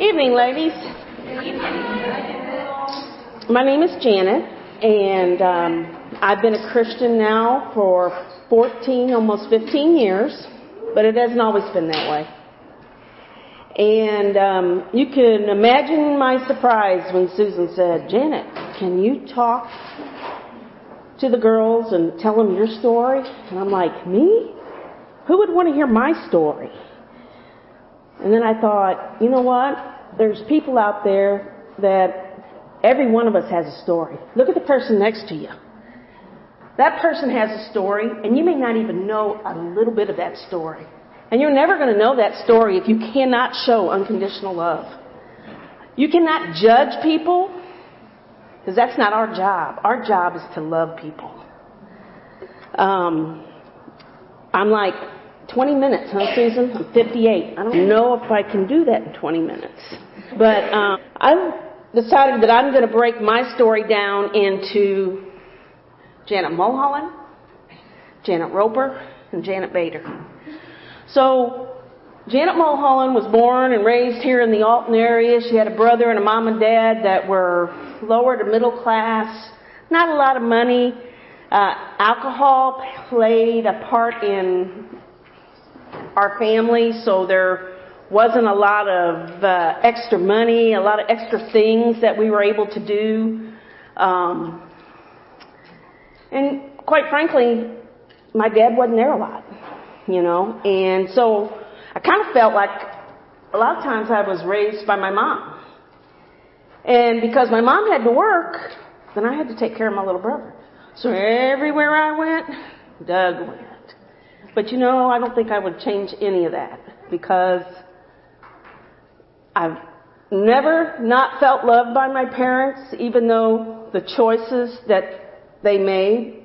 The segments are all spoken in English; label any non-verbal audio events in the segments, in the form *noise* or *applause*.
Evening, ladies. My name is Janet, and um, I've been a Christian now for 14, almost 15 years, but it hasn't always been that way. And um, you can imagine my surprise when Susan said, Janet, can you talk to the girls and tell them your story? And I'm like, me? Who would want to hear my story? And then I thought, you know what? There's people out there that every one of us has a story. Look at the person next to you. That person has a story, and you may not even know a little bit of that story. And you're never going to know that story if you cannot show unconditional love. You cannot judge people, because that's not our job. Our job is to love people. Um, I'm like, 20 minutes, huh, Susan? I'm 58. I don't know if I can do that in 20 minutes. But um, I decided that I'm going to break my story down into Janet Mulholland, Janet Roper, and Janet Bader. So, Janet Mulholland was born and raised here in the Alton area. She had a brother and a mom and dad that were lower to middle class, not a lot of money. Uh, alcohol played a part in our family, so there wasn't a lot of uh, extra money, a lot of extra things that we were able to do. Um, and quite frankly, my dad wasn't there a lot, you know, and so I kind of felt like a lot of times I was raised by my mom. And because my mom had to work, then I had to take care of my little brother. So everywhere I went, Doug went. But you know, I don't think I would change any of that because I've never not felt loved by my parents, even though the choices that they made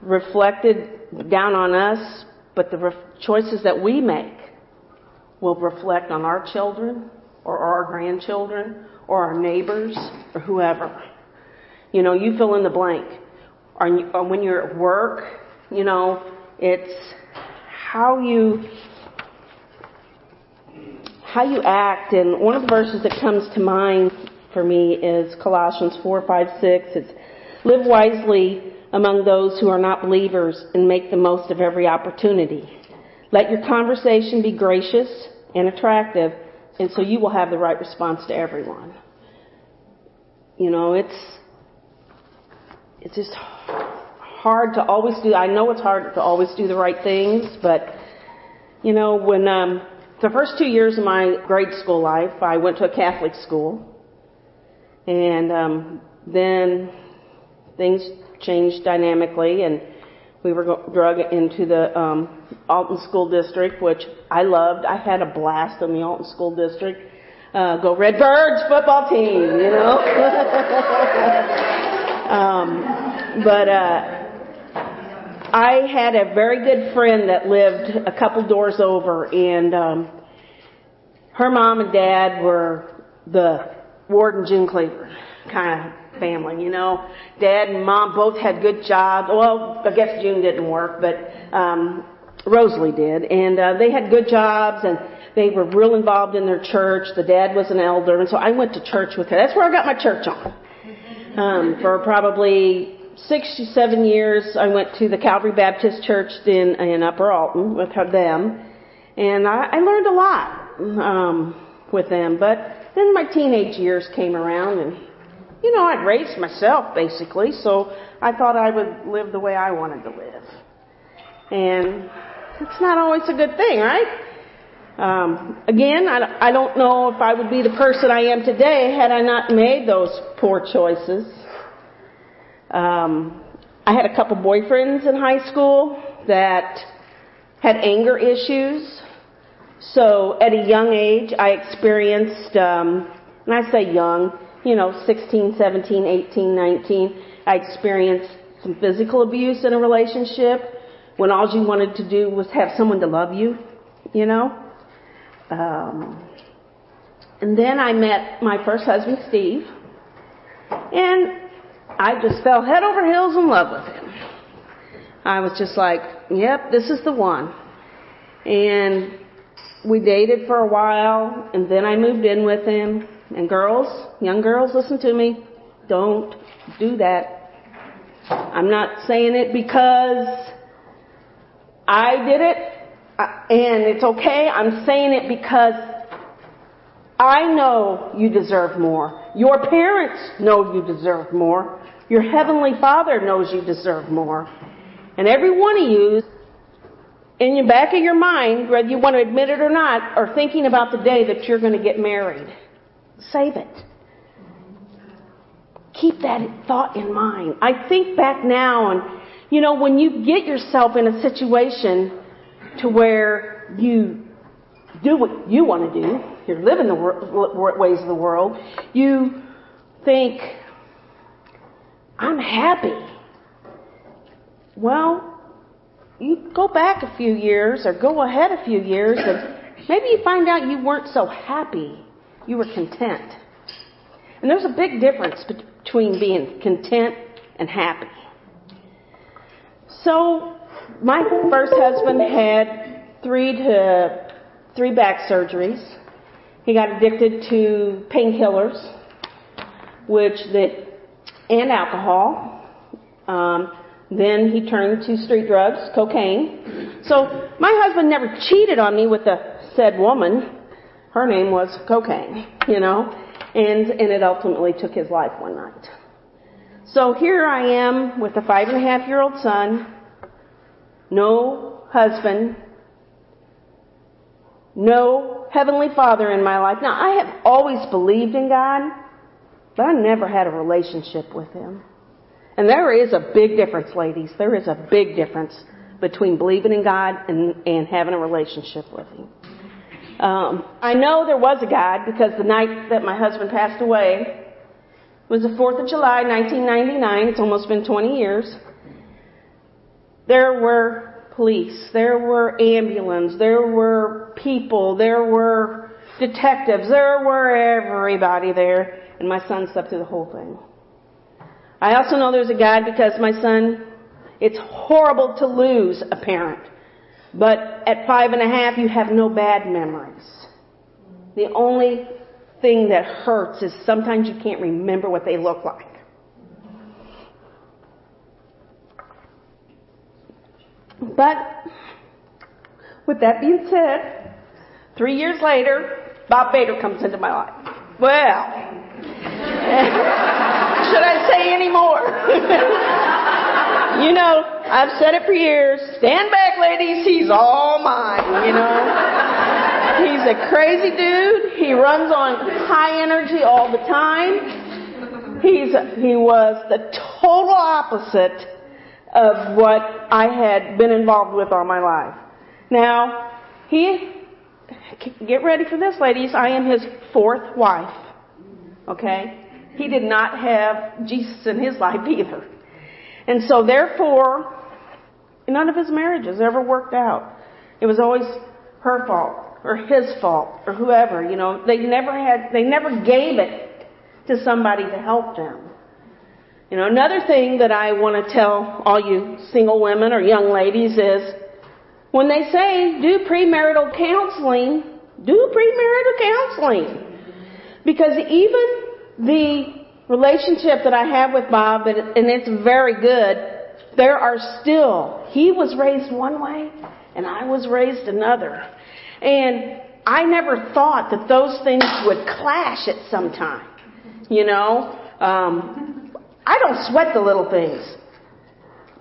reflected down on us, but the choices that we make will reflect on our children or our grandchildren or our neighbors or whoever. You know, you fill in the blank. Or uh, when you're at work, you know, it's how you how you act. And one of the verses that comes to mind for me is Colossians 4, 5, 6. It's live wisely among those who are not believers and make the most of every opportunity. Let your conversation be gracious and attractive, and so you will have the right response to everyone. You know, it's it's just hard to always do. I know it's hard to always do the right things, but you know, when um, the first two years of my grade school life, I went to a Catholic school, and um, then things changed dynamically, and we were drug into the um, Alton School District, which I loved. I had a blast in the Alton School District. Uh, go Redbirds football team, you know. *laughs* um, but uh, I had a very good friend that lived a couple doors over, and um, her mom and dad were the Ward and June Cleaver kind of family, you know. Dad and mom both had good jobs. Well, I guess June didn't work, but um, Rosalie did, and uh, they had good jobs, and they were real involved in their church. The dad was an elder, and so I went to church with her. That's where I got my church on. Um, for probably six to seven years, I went to the Calvary Baptist Church in, in Upper Alton with them, and I, I learned a lot um, with them. But then my teenage years came around, and you know, I'd raised myself basically, so I thought I would live the way I wanted to live. And it's not always a good thing, right? Um, again, I, I don't know if I would be the person I am today had I not made those poor choices. Um, I had a couple boyfriends in high school that had anger issues. So at a young age, I experienced, um, and I say young, you know, 16, 17, 18, 19, I experienced some physical abuse in a relationship when all you wanted to do was have someone to love you, you know. Um, and then I met my first husband, Steve, and I just fell head over heels in love with him. I was just like, yep, this is the one. And we dated for a while, and then I moved in with him. And girls, young girls, listen to me. Don't do that. I'm not saying it because I did it, uh, and it's okay. I'm saying it because I know you deserve more. Your parents know you deserve more. Your heavenly father knows you deserve more. And every one of you, in the back of your mind, whether you want to admit it or not, are thinking about the day that you're going to get married. Save it. Keep that thought in mind. I think back now and, you know, when you get yourself in a situation to where you do what you want to do, you're living the ways of the world, you think, I'm happy. Well, you go back a few years or go ahead a few years and maybe you find out you weren't so happy. You were content. And there's a big difference between being content and happy. So, my first husband had three to three back surgeries. He got addicted to painkillers, which that and alcohol. Um, then he turned to street drugs, cocaine. So my husband never cheated on me with a said woman. Her name was cocaine, you know, and and it ultimately took his life one night. So here I am with a five and a half year old son, no husband, no heavenly father in my life. Now I have always believed in God, but I never had a relationship with him. And there is a big difference, ladies. There is a big difference between believing in God and, and having a relationship with Him. Um, I know there was a God because the night that my husband passed away was the 4th of July, 1999. It's almost been 20 years. There were police, there were ambulance, there were people, there were detectives, there were everybody there, and my son slept through the whole thing. I also know there's a God because my son, it's horrible to lose a parent. But at five and a half, you have no bad memories. The only thing that hurts is sometimes you can't remember what they look like. But with that being said, three years later, Bob Bader comes into my life. Well, *laughs* should I say any more? *laughs* you know, I've said it for years. Stand back, ladies. He's all mine, you know. He's a crazy dude. He runs on high energy all the time. He's, he was the total opposite of what I had been involved with all my life. Now, he, get ready for this, ladies. I am his fourth wife. Okay? He did not have Jesus in his life either. And so therefore, none of his marriages ever worked out. It was always her fault or his fault or whoever, you know. They never had, they never gave it to somebody to help them. You know, another thing that I want to tell all you single women or young ladies is when they say do premarital counseling, do premarital counseling. Because even the relationship that I have with Bob, and it's very good, there are still, he was raised one way and I was raised another. And I never thought that those things would clash at some time. You know, um, I don't sweat the little things.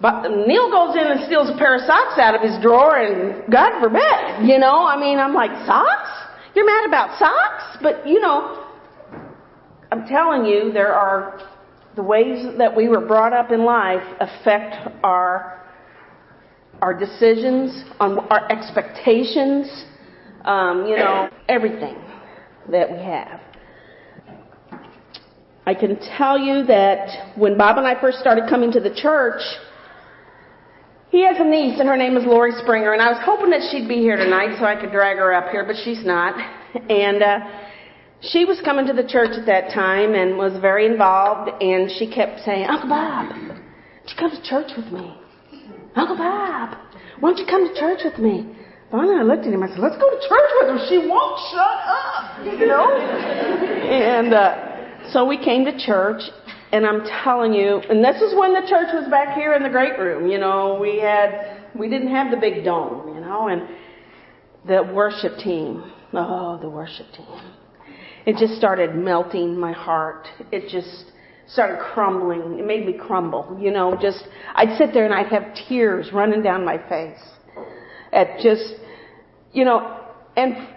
But Neil goes in and steals a pair of socks out of his drawer and God forbid, you know, I mean, I'm like, socks? You're mad about socks? But, you know, I'm telling you, there are the ways that we were brought up in life affect our our decisions, on our expectations, um, you know, everything that we have. I can tell you that when Bob and I first started coming to the church, he has a niece and her name is Lori Springer, and I was hoping that she'd be here tonight so I could drag her up here, but she's not. And uh, she was coming to the church at that time and was very involved, and she kept saying, Uncle Bob, would you come to church with me? Uncle Bob, why don't you come to church with me? finally I looked at him. I said, let's go to church with her. She won't shut up, you know? and, uh, so we came to church and I'm telling you, and this is when the church was back here in the great room, you know, we had, we didn't have the big dome, you know, and the worship team, oh, the worship team. It just started melting my heart. It just started crumbling. It made me crumble, you know, just, I'd sit there and I'd have tears running down my face at just, you know, and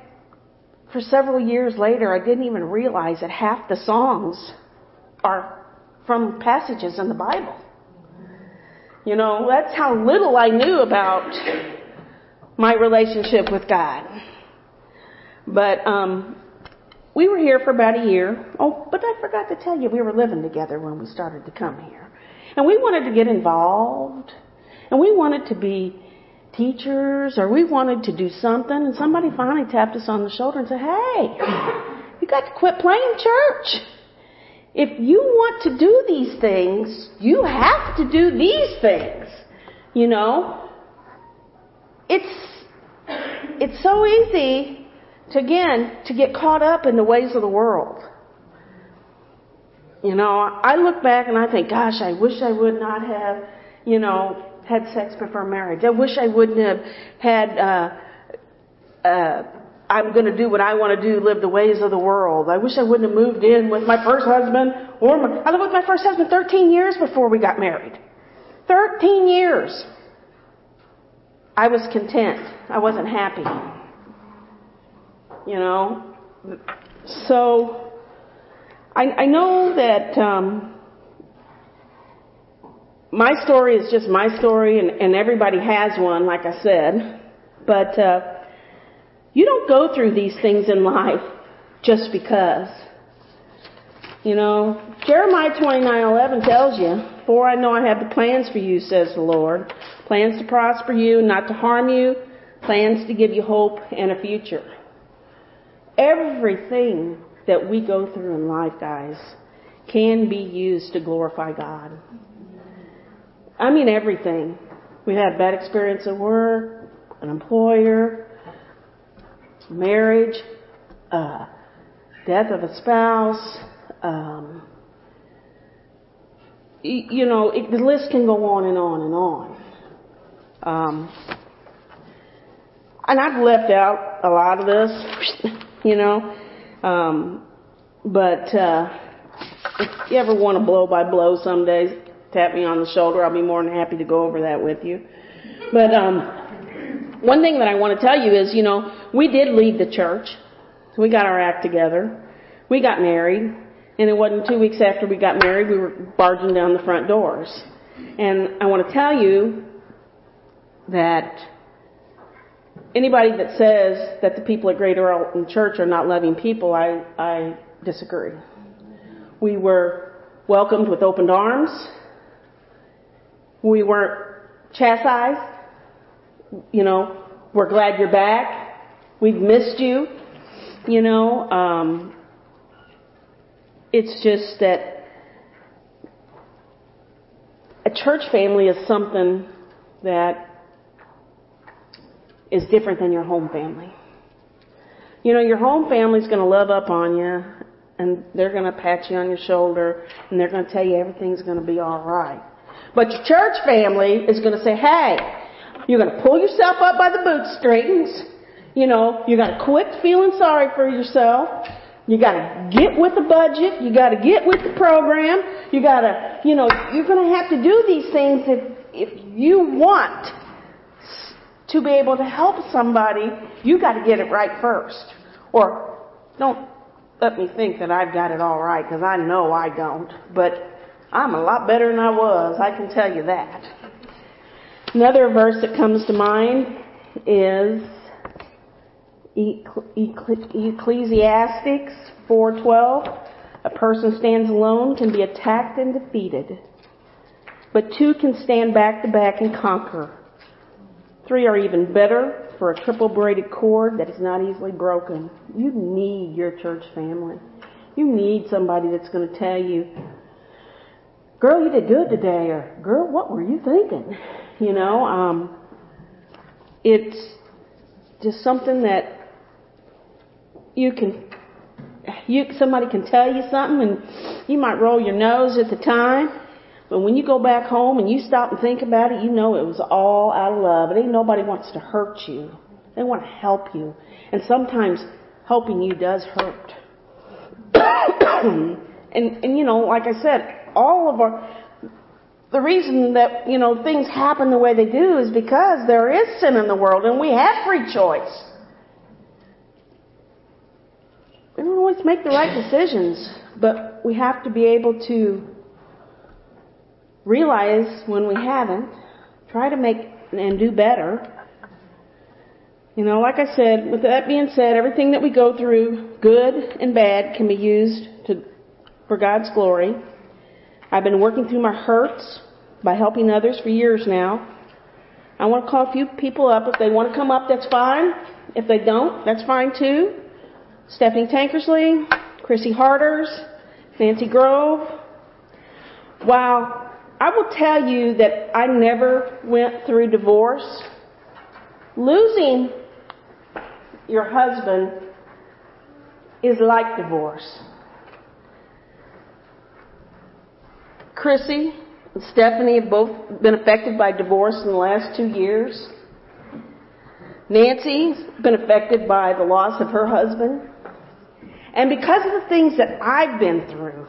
for several years later, I didn't even realize that half the songs are from passages in the Bible. You know, that's how little I knew about my relationship with God. But um, we were here for about a year. Oh, but I forgot to tell you, we were living together when we started to come here. And we wanted to get involved. And we wanted to be teachers or we wanted to do something. And somebody finally tapped us on the shoulder and said, hey, you got to quit playing church. If you want to do these things, you have to do these things. You know? It's, it's so easy to again, to get caught up in the ways of the world. You know, I look back and I think, gosh, I wish I would not have, you know, had sex before marriage. I wish I wouldn't have had, uh, uh, I'm going to do what I want to do, live the ways of the world. I wish I wouldn't have moved in with my first husband or my, I lived with my first husband 13 years before we got married. 13 years. I was content. I wasn't happy. You know? So, I, I know that, um, my story is just my story and, and everybody has one, like I said. But, uh, you don't go through these things in life just because. You know, Jeremiah 29:11 tells you, "For I know I have the plans for you," says the Lord, "plans to prosper you, not to harm you, plans to give you hope and a future." Everything that we go through in life, guys, can be used to glorify God. I mean everything. We've had bad experience at work, an employer, marriage, uh, death of a spouse, um, you know, it, the list can go on and on and on. Um, and I've left out a lot of this, *laughs* you know, um, but uh, if you ever want to blow by blow some days, tap me on the shoulder. I'll be more than happy to go over that with you. But um, one thing that I want to tell you is, you know, we did leave the church. We got our act together. We got married. And it wasn't two weeks after we got married, we were barging down the front doors. And I want to tell you that anybody that says that the people at Greater Alton Church are not loving people, I, I disagree. We were welcomed with open arms. We weren't chastised. You know, we're glad you're back. We've missed you. You know, um, it's just that a church family is something that is different than your home family. You know, your home family's going to love up on you and they're going to pat you on your shoulder and they're going to tell you everything's going to be all right. But your church family is going to say, hey, you're going to pull yourself up by the bootstrings you know, you gotta quit feeling sorry for yourself. You gotta get with the budget. You gotta get with the program. You gotta, you know, you're gonna have to do these things if, if you want to be able to help somebody, you gotta get it right first. Or don't let me think that I've got it all right, because I know I don't. But I'm a lot better than I was, I can tell you that. Another verse that comes to mind is Ecclesiastics 4:12 A person stands alone can be attacked and defeated, but two can stand back to back and conquer. Three are even better for a triple braided cord that is not easily broken. You need your church family. You need somebody that's going to tell you, girl, you did good today, or girl, what were you thinking? *laughs* You know, um, it's just something that you can you somebody can tell you something and you might roll your nose at the time, but when you go back home and you stop and think about it, you know it was all out of love. It ain't nobody wants to hurt you. They want to help you. And sometimes helping you does hurt. *coughs* and and you know, like I said, all of our the reason that, you know, things happen the way they do is because there is sin in the world and we have free choice. We don't always make the right decisions, but we have to be able to realize when we haven't, try to make and do better. You know, like I said, with that being said, everything that we go through, good and bad, can be used to, for God's glory. I've been working through my hurts by helping others for years now. I want to call a few people up. If they want to come up, that's fine. If they don't, that's fine too. Stephanie Tankersley, Chrissy Harders, Nancy Grove. While I will tell you that I never went through divorce, losing your husband is like divorce. Chrissy and Stephanie have both been affected by divorce in the last two years. Nancy's been affected by the loss of her husband. And because of the things that I've been through,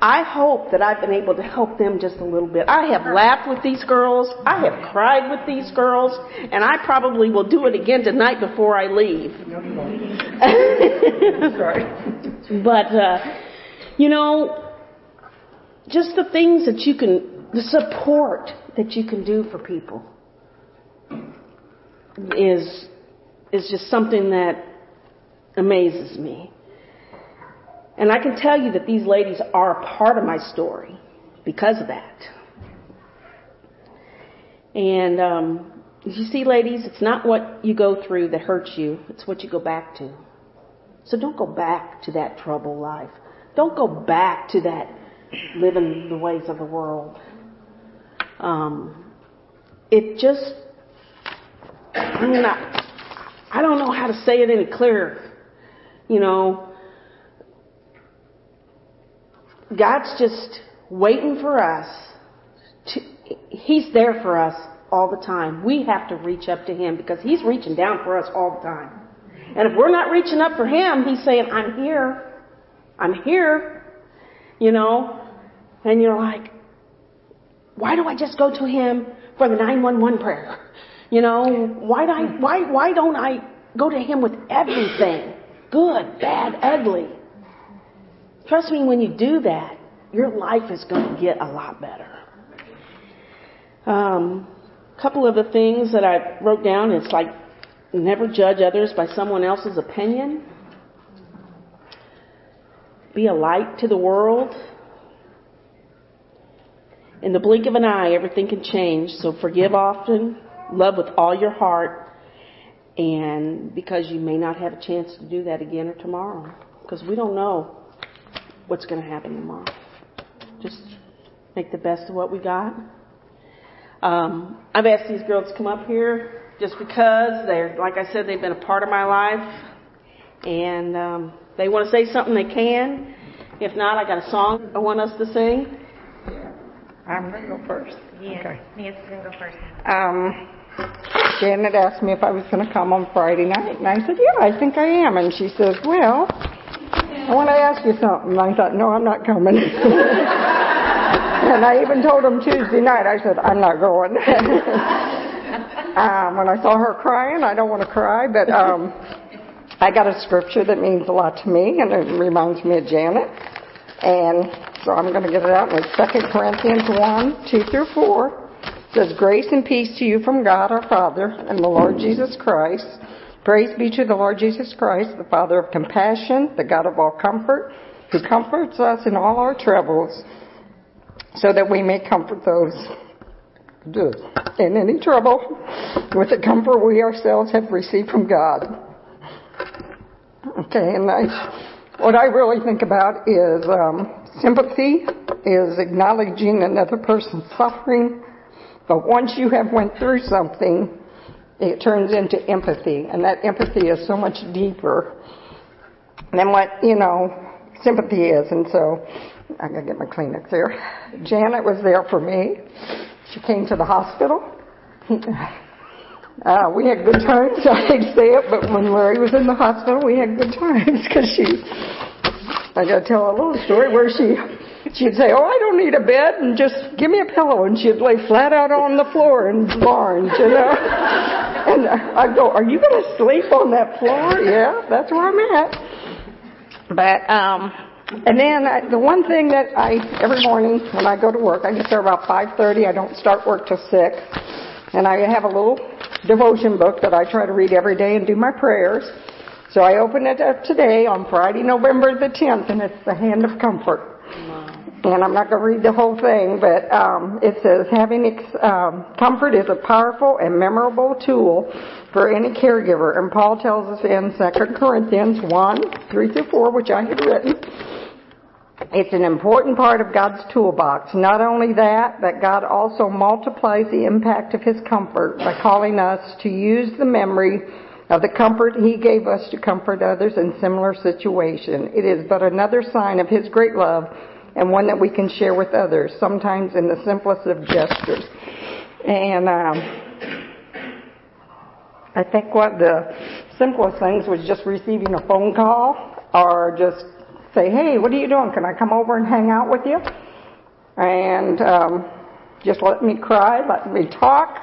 I hope that I've been able to help them just a little bit. I have laughed with these girls. I have cried with these girls. And I probably will do it again tonight before I leave. *laughs* but, uh, you know, just the things that you can, the support that you can do for people is, is just something that amazes me. And I can tell you that these ladies are a part of my story because of that. And um, you see, ladies, it's not what you go through that hurts you, it's what you go back to. So don't go back to that troubled life. Don't go back to that living the ways of the world. Um, it just, I'm not, I don't know how to say it any clearer. You know, God's just waiting for us. To, he's there for us all the time. We have to reach up to Him because He's reaching down for us all the time. And if we're not reaching up for Him, He's saying, I'm here. I'm here. You know? And you're like, why do I just go to Him for the 911 prayer? *laughs* You know, why do I, why, why don't I go to Him with everything? Good, bad, ugly. Trust me, when you do that, your life is going to get a lot better. Um, a couple of the things that I wrote down is like never judge others by someone else's opinion. Be a light to the world. In the blink of an eye, everything can change. So forgive often, love with all your heart, and because you may not have a chance to do that again or tomorrow, because we don't know what's going to happen tomorrow. Just make the best of what we got. Um, I've asked these girls to come up here just because they're, like I said, they've been a part of my life, and um, they want to say something they can. If not, I got a song I want us to sing. I'm going to go first. Yeah, okay. Nancy's going to go first. Um, Janet asked me if I was going to come on Friday night, and I said, yeah, I think I am. And she says, well, I want to ask you something. I thought, no, I'm not coming. *laughs* and I even told them Tuesday night, I said, I'm not going. *laughs* um, when I saw her crying, I don't want to cry, but um, I got a scripture that means a lot to me, and it reminds me of Janet. And so I'm going to get it out. It's 2 Corinthians 1, 2 through 4. It says, Grace and peace to you from God our Father and the Lord Jesus Christ. Praise be to the Lord Jesus Christ, the Father of compassion, the God of all comfort, who comforts us in all our troubles, so that we may comfort those in any trouble with the comfort we ourselves have received from God. Okay, and I, what I really think about is um, sympathy, is acknowledging another person's suffering. But once you have went through something, it turns into empathy, and that empathy is so much deeper than what, you know, sympathy is. And so, I gotta get my Kleenex here. Janet was there for me. She came to the hospital. *laughs* Uh, we had good times. *laughs* I hate to say it, but when Larry was in the hospital, we had good times *laughs* because she. I got to tell a little story where she she'd say, "Oh, I don't need a bed, and just give me a pillow," and she'd lay flat out on the floor in Barnes, you know. And I'd go, "Are you going to sleep on that floor?" *laughs* Yeah, that's where I'm at. But um, and then I, the one thing that I every morning when I go to work, I get there about 5:30. I don't start work till six, and I have a little devotion book that I try to read every day and do my prayers. So I open it up today on Friday, November the 10th, and it's the Hand of Comfort. And I'm not going to read the whole thing, but um, it says having ex- um, comfort is a powerful and memorable tool for any caregiver. And Paul tells us in 2 Corinthians 1, 3 through 4, which I had written, it's an important part of God's toolbox. Not only that, but God also multiplies the impact of His comfort by calling us to use the memory of the comfort He gave us to comfort others in similar situation. It is but another sign of His great love and one that we can share with others, sometimes in the simplest of gestures. And um, I think what the simplest things was just receiving a phone call or just say, hey, what are you doing? Can I come over and hang out with you? And um, just let me cry, let me talk.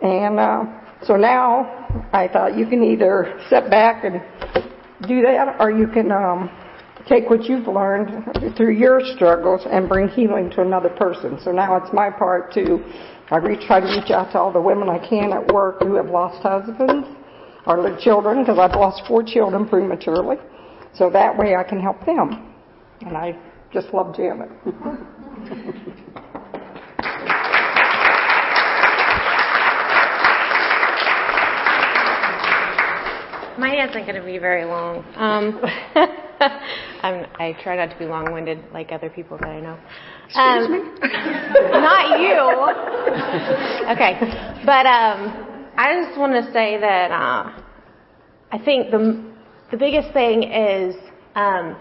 And uh, so now I thought you can either sit back and do that, or you can um, take what you've learned through your struggles and bring healing to another person. So now it's my part to I reach, try to reach out to all the women I can at work who have lost husbands or children, because I've lost four children prematurely. So that way I can help them. And I just love Janet. Mine *laughs* isn't going to be very long. Um, *laughs* *laughs* i try not to be long-winded like other people that I know. Excuse um, me? *laughs* not you. Okay, but um, I just want to say that uh, I think the the biggest thing is um,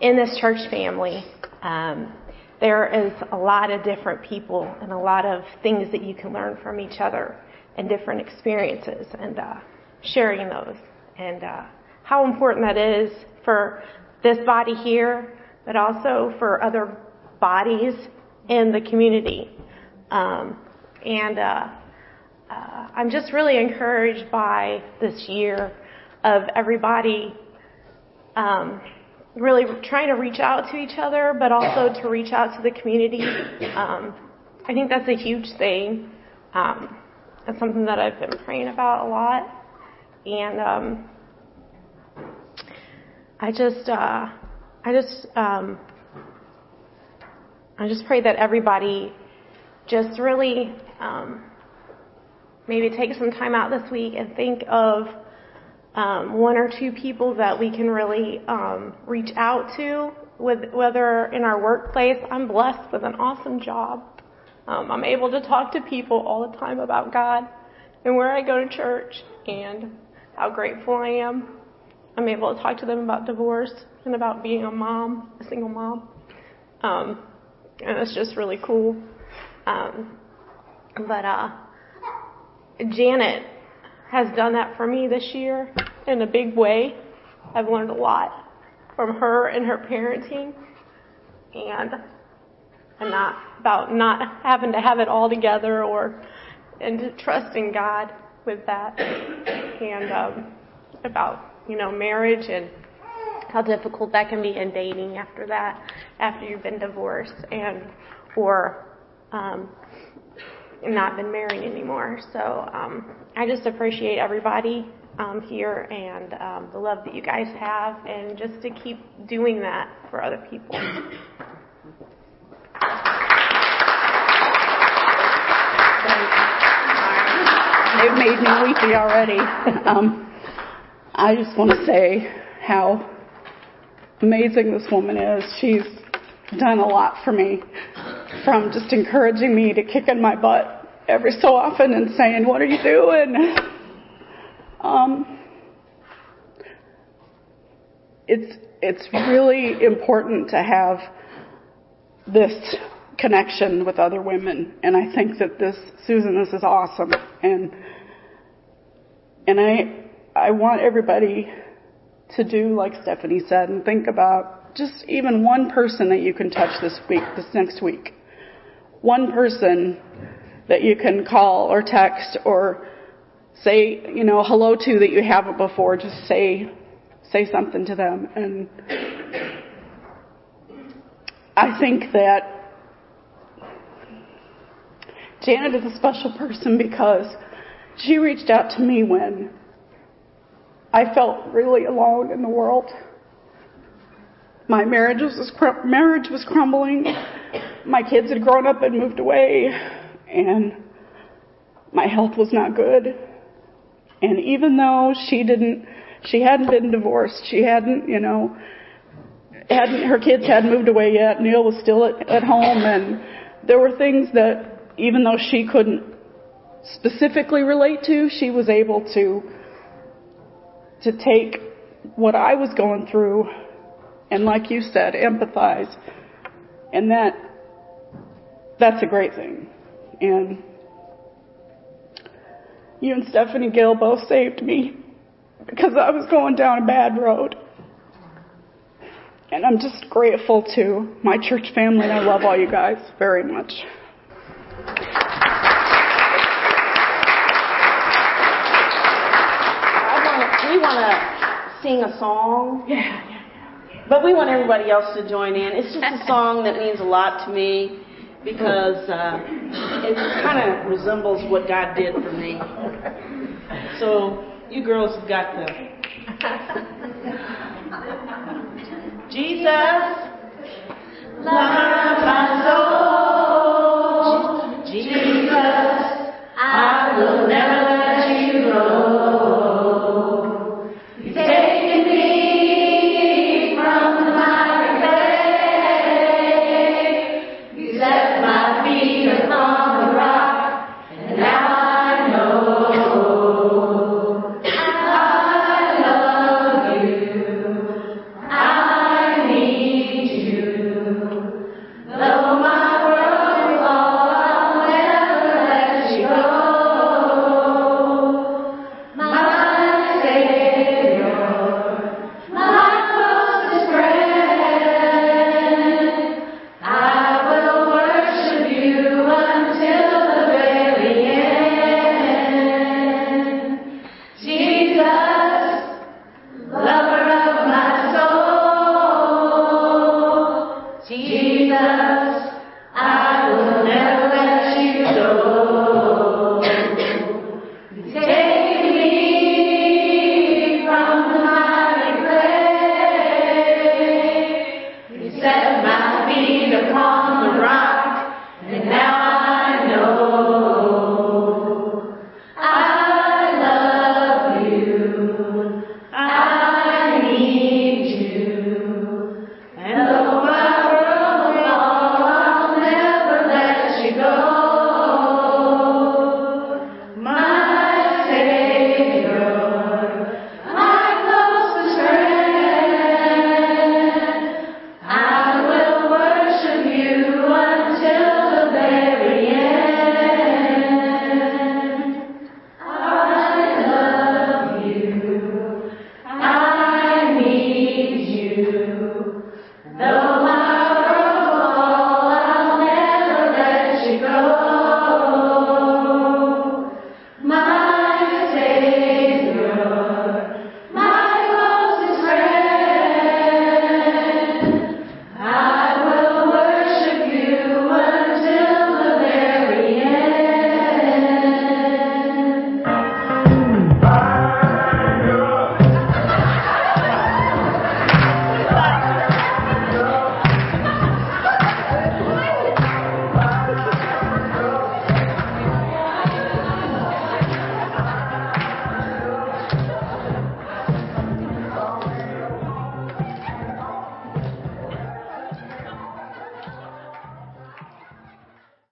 in this church family. Um, there is a lot of different people and a lot of things that you can learn from each other and different experiences and uh, sharing those and uh, how important that is for this body here, but also for other bodies in the community. Um, and uh, uh, I'm just really encouraged by this year of everybody um, really trying to reach out to each other, but also to reach out to the community. Um, I think that's a huge thing. Um, it's something that I've been praying about a lot, and um, I just, uh, I just, um, I just pray that everybody just really um, maybe take some time out this week and think of um, one or two people that we can really um, reach out to, with, whether in our workplace. I'm blessed with an awesome job. Um, I'm able to talk to people all the time about God and where I go to church and how grateful I am I'm able to talk to them about divorce and about being a mom, a single mom. Um, and it's just really cool. Um, but uh, Janet has done that for me this year in a big way. I've learned a lot from her and her parenting, and and not about not having to have it all together or and trusting God with that, and um, about you know, marriage and how difficult that can be in dating after that, after you've been divorced and or um, not been married anymore. So um, I just appreciate everybody um, here and um, the love that you guys have, and just to keep doing that for other people. They've made me weepy already. *laughs* Um, I just want to say how amazing this woman is. She's done a lot for me from just encouraging me to kick in my butt every so often and saying, "What are you doing?" Um, it's it's really important to have this connection with other women, and I think that this Susan, this is awesome, and and I I want everybody to do like Stephanie said and think about just even one person that you can touch this week, this next week. One person that you can call or text or say, you know, hello to that you haven't before. Just say, say something to them. And I think that Janet is a special person because she reached out to me when I felt really alone in the world. My marriage was, marriage was crumbling. My kids had grown up and moved away, and my health was not good. And even though she didn't, she hadn't been divorced, she hadn't, you know, hadn't, her kids hadn't moved away yet. Neil was still at, at home, and there were things that, even though she couldn't specifically relate to, she was able to to take what I was going through and like you said, empathize. And that that's a great thing. And you and Stephanie Gill both saved me because I was going down a bad road. And I'm just grateful to my church family I love all you guys very much. We want to sing a song. Yeah, yeah, yeah. But we want everybody else to join in. It's just a song that means a lot to me because uh, it kind of resembles what God did for me. So you girls have got the *laughs* Jesus, lover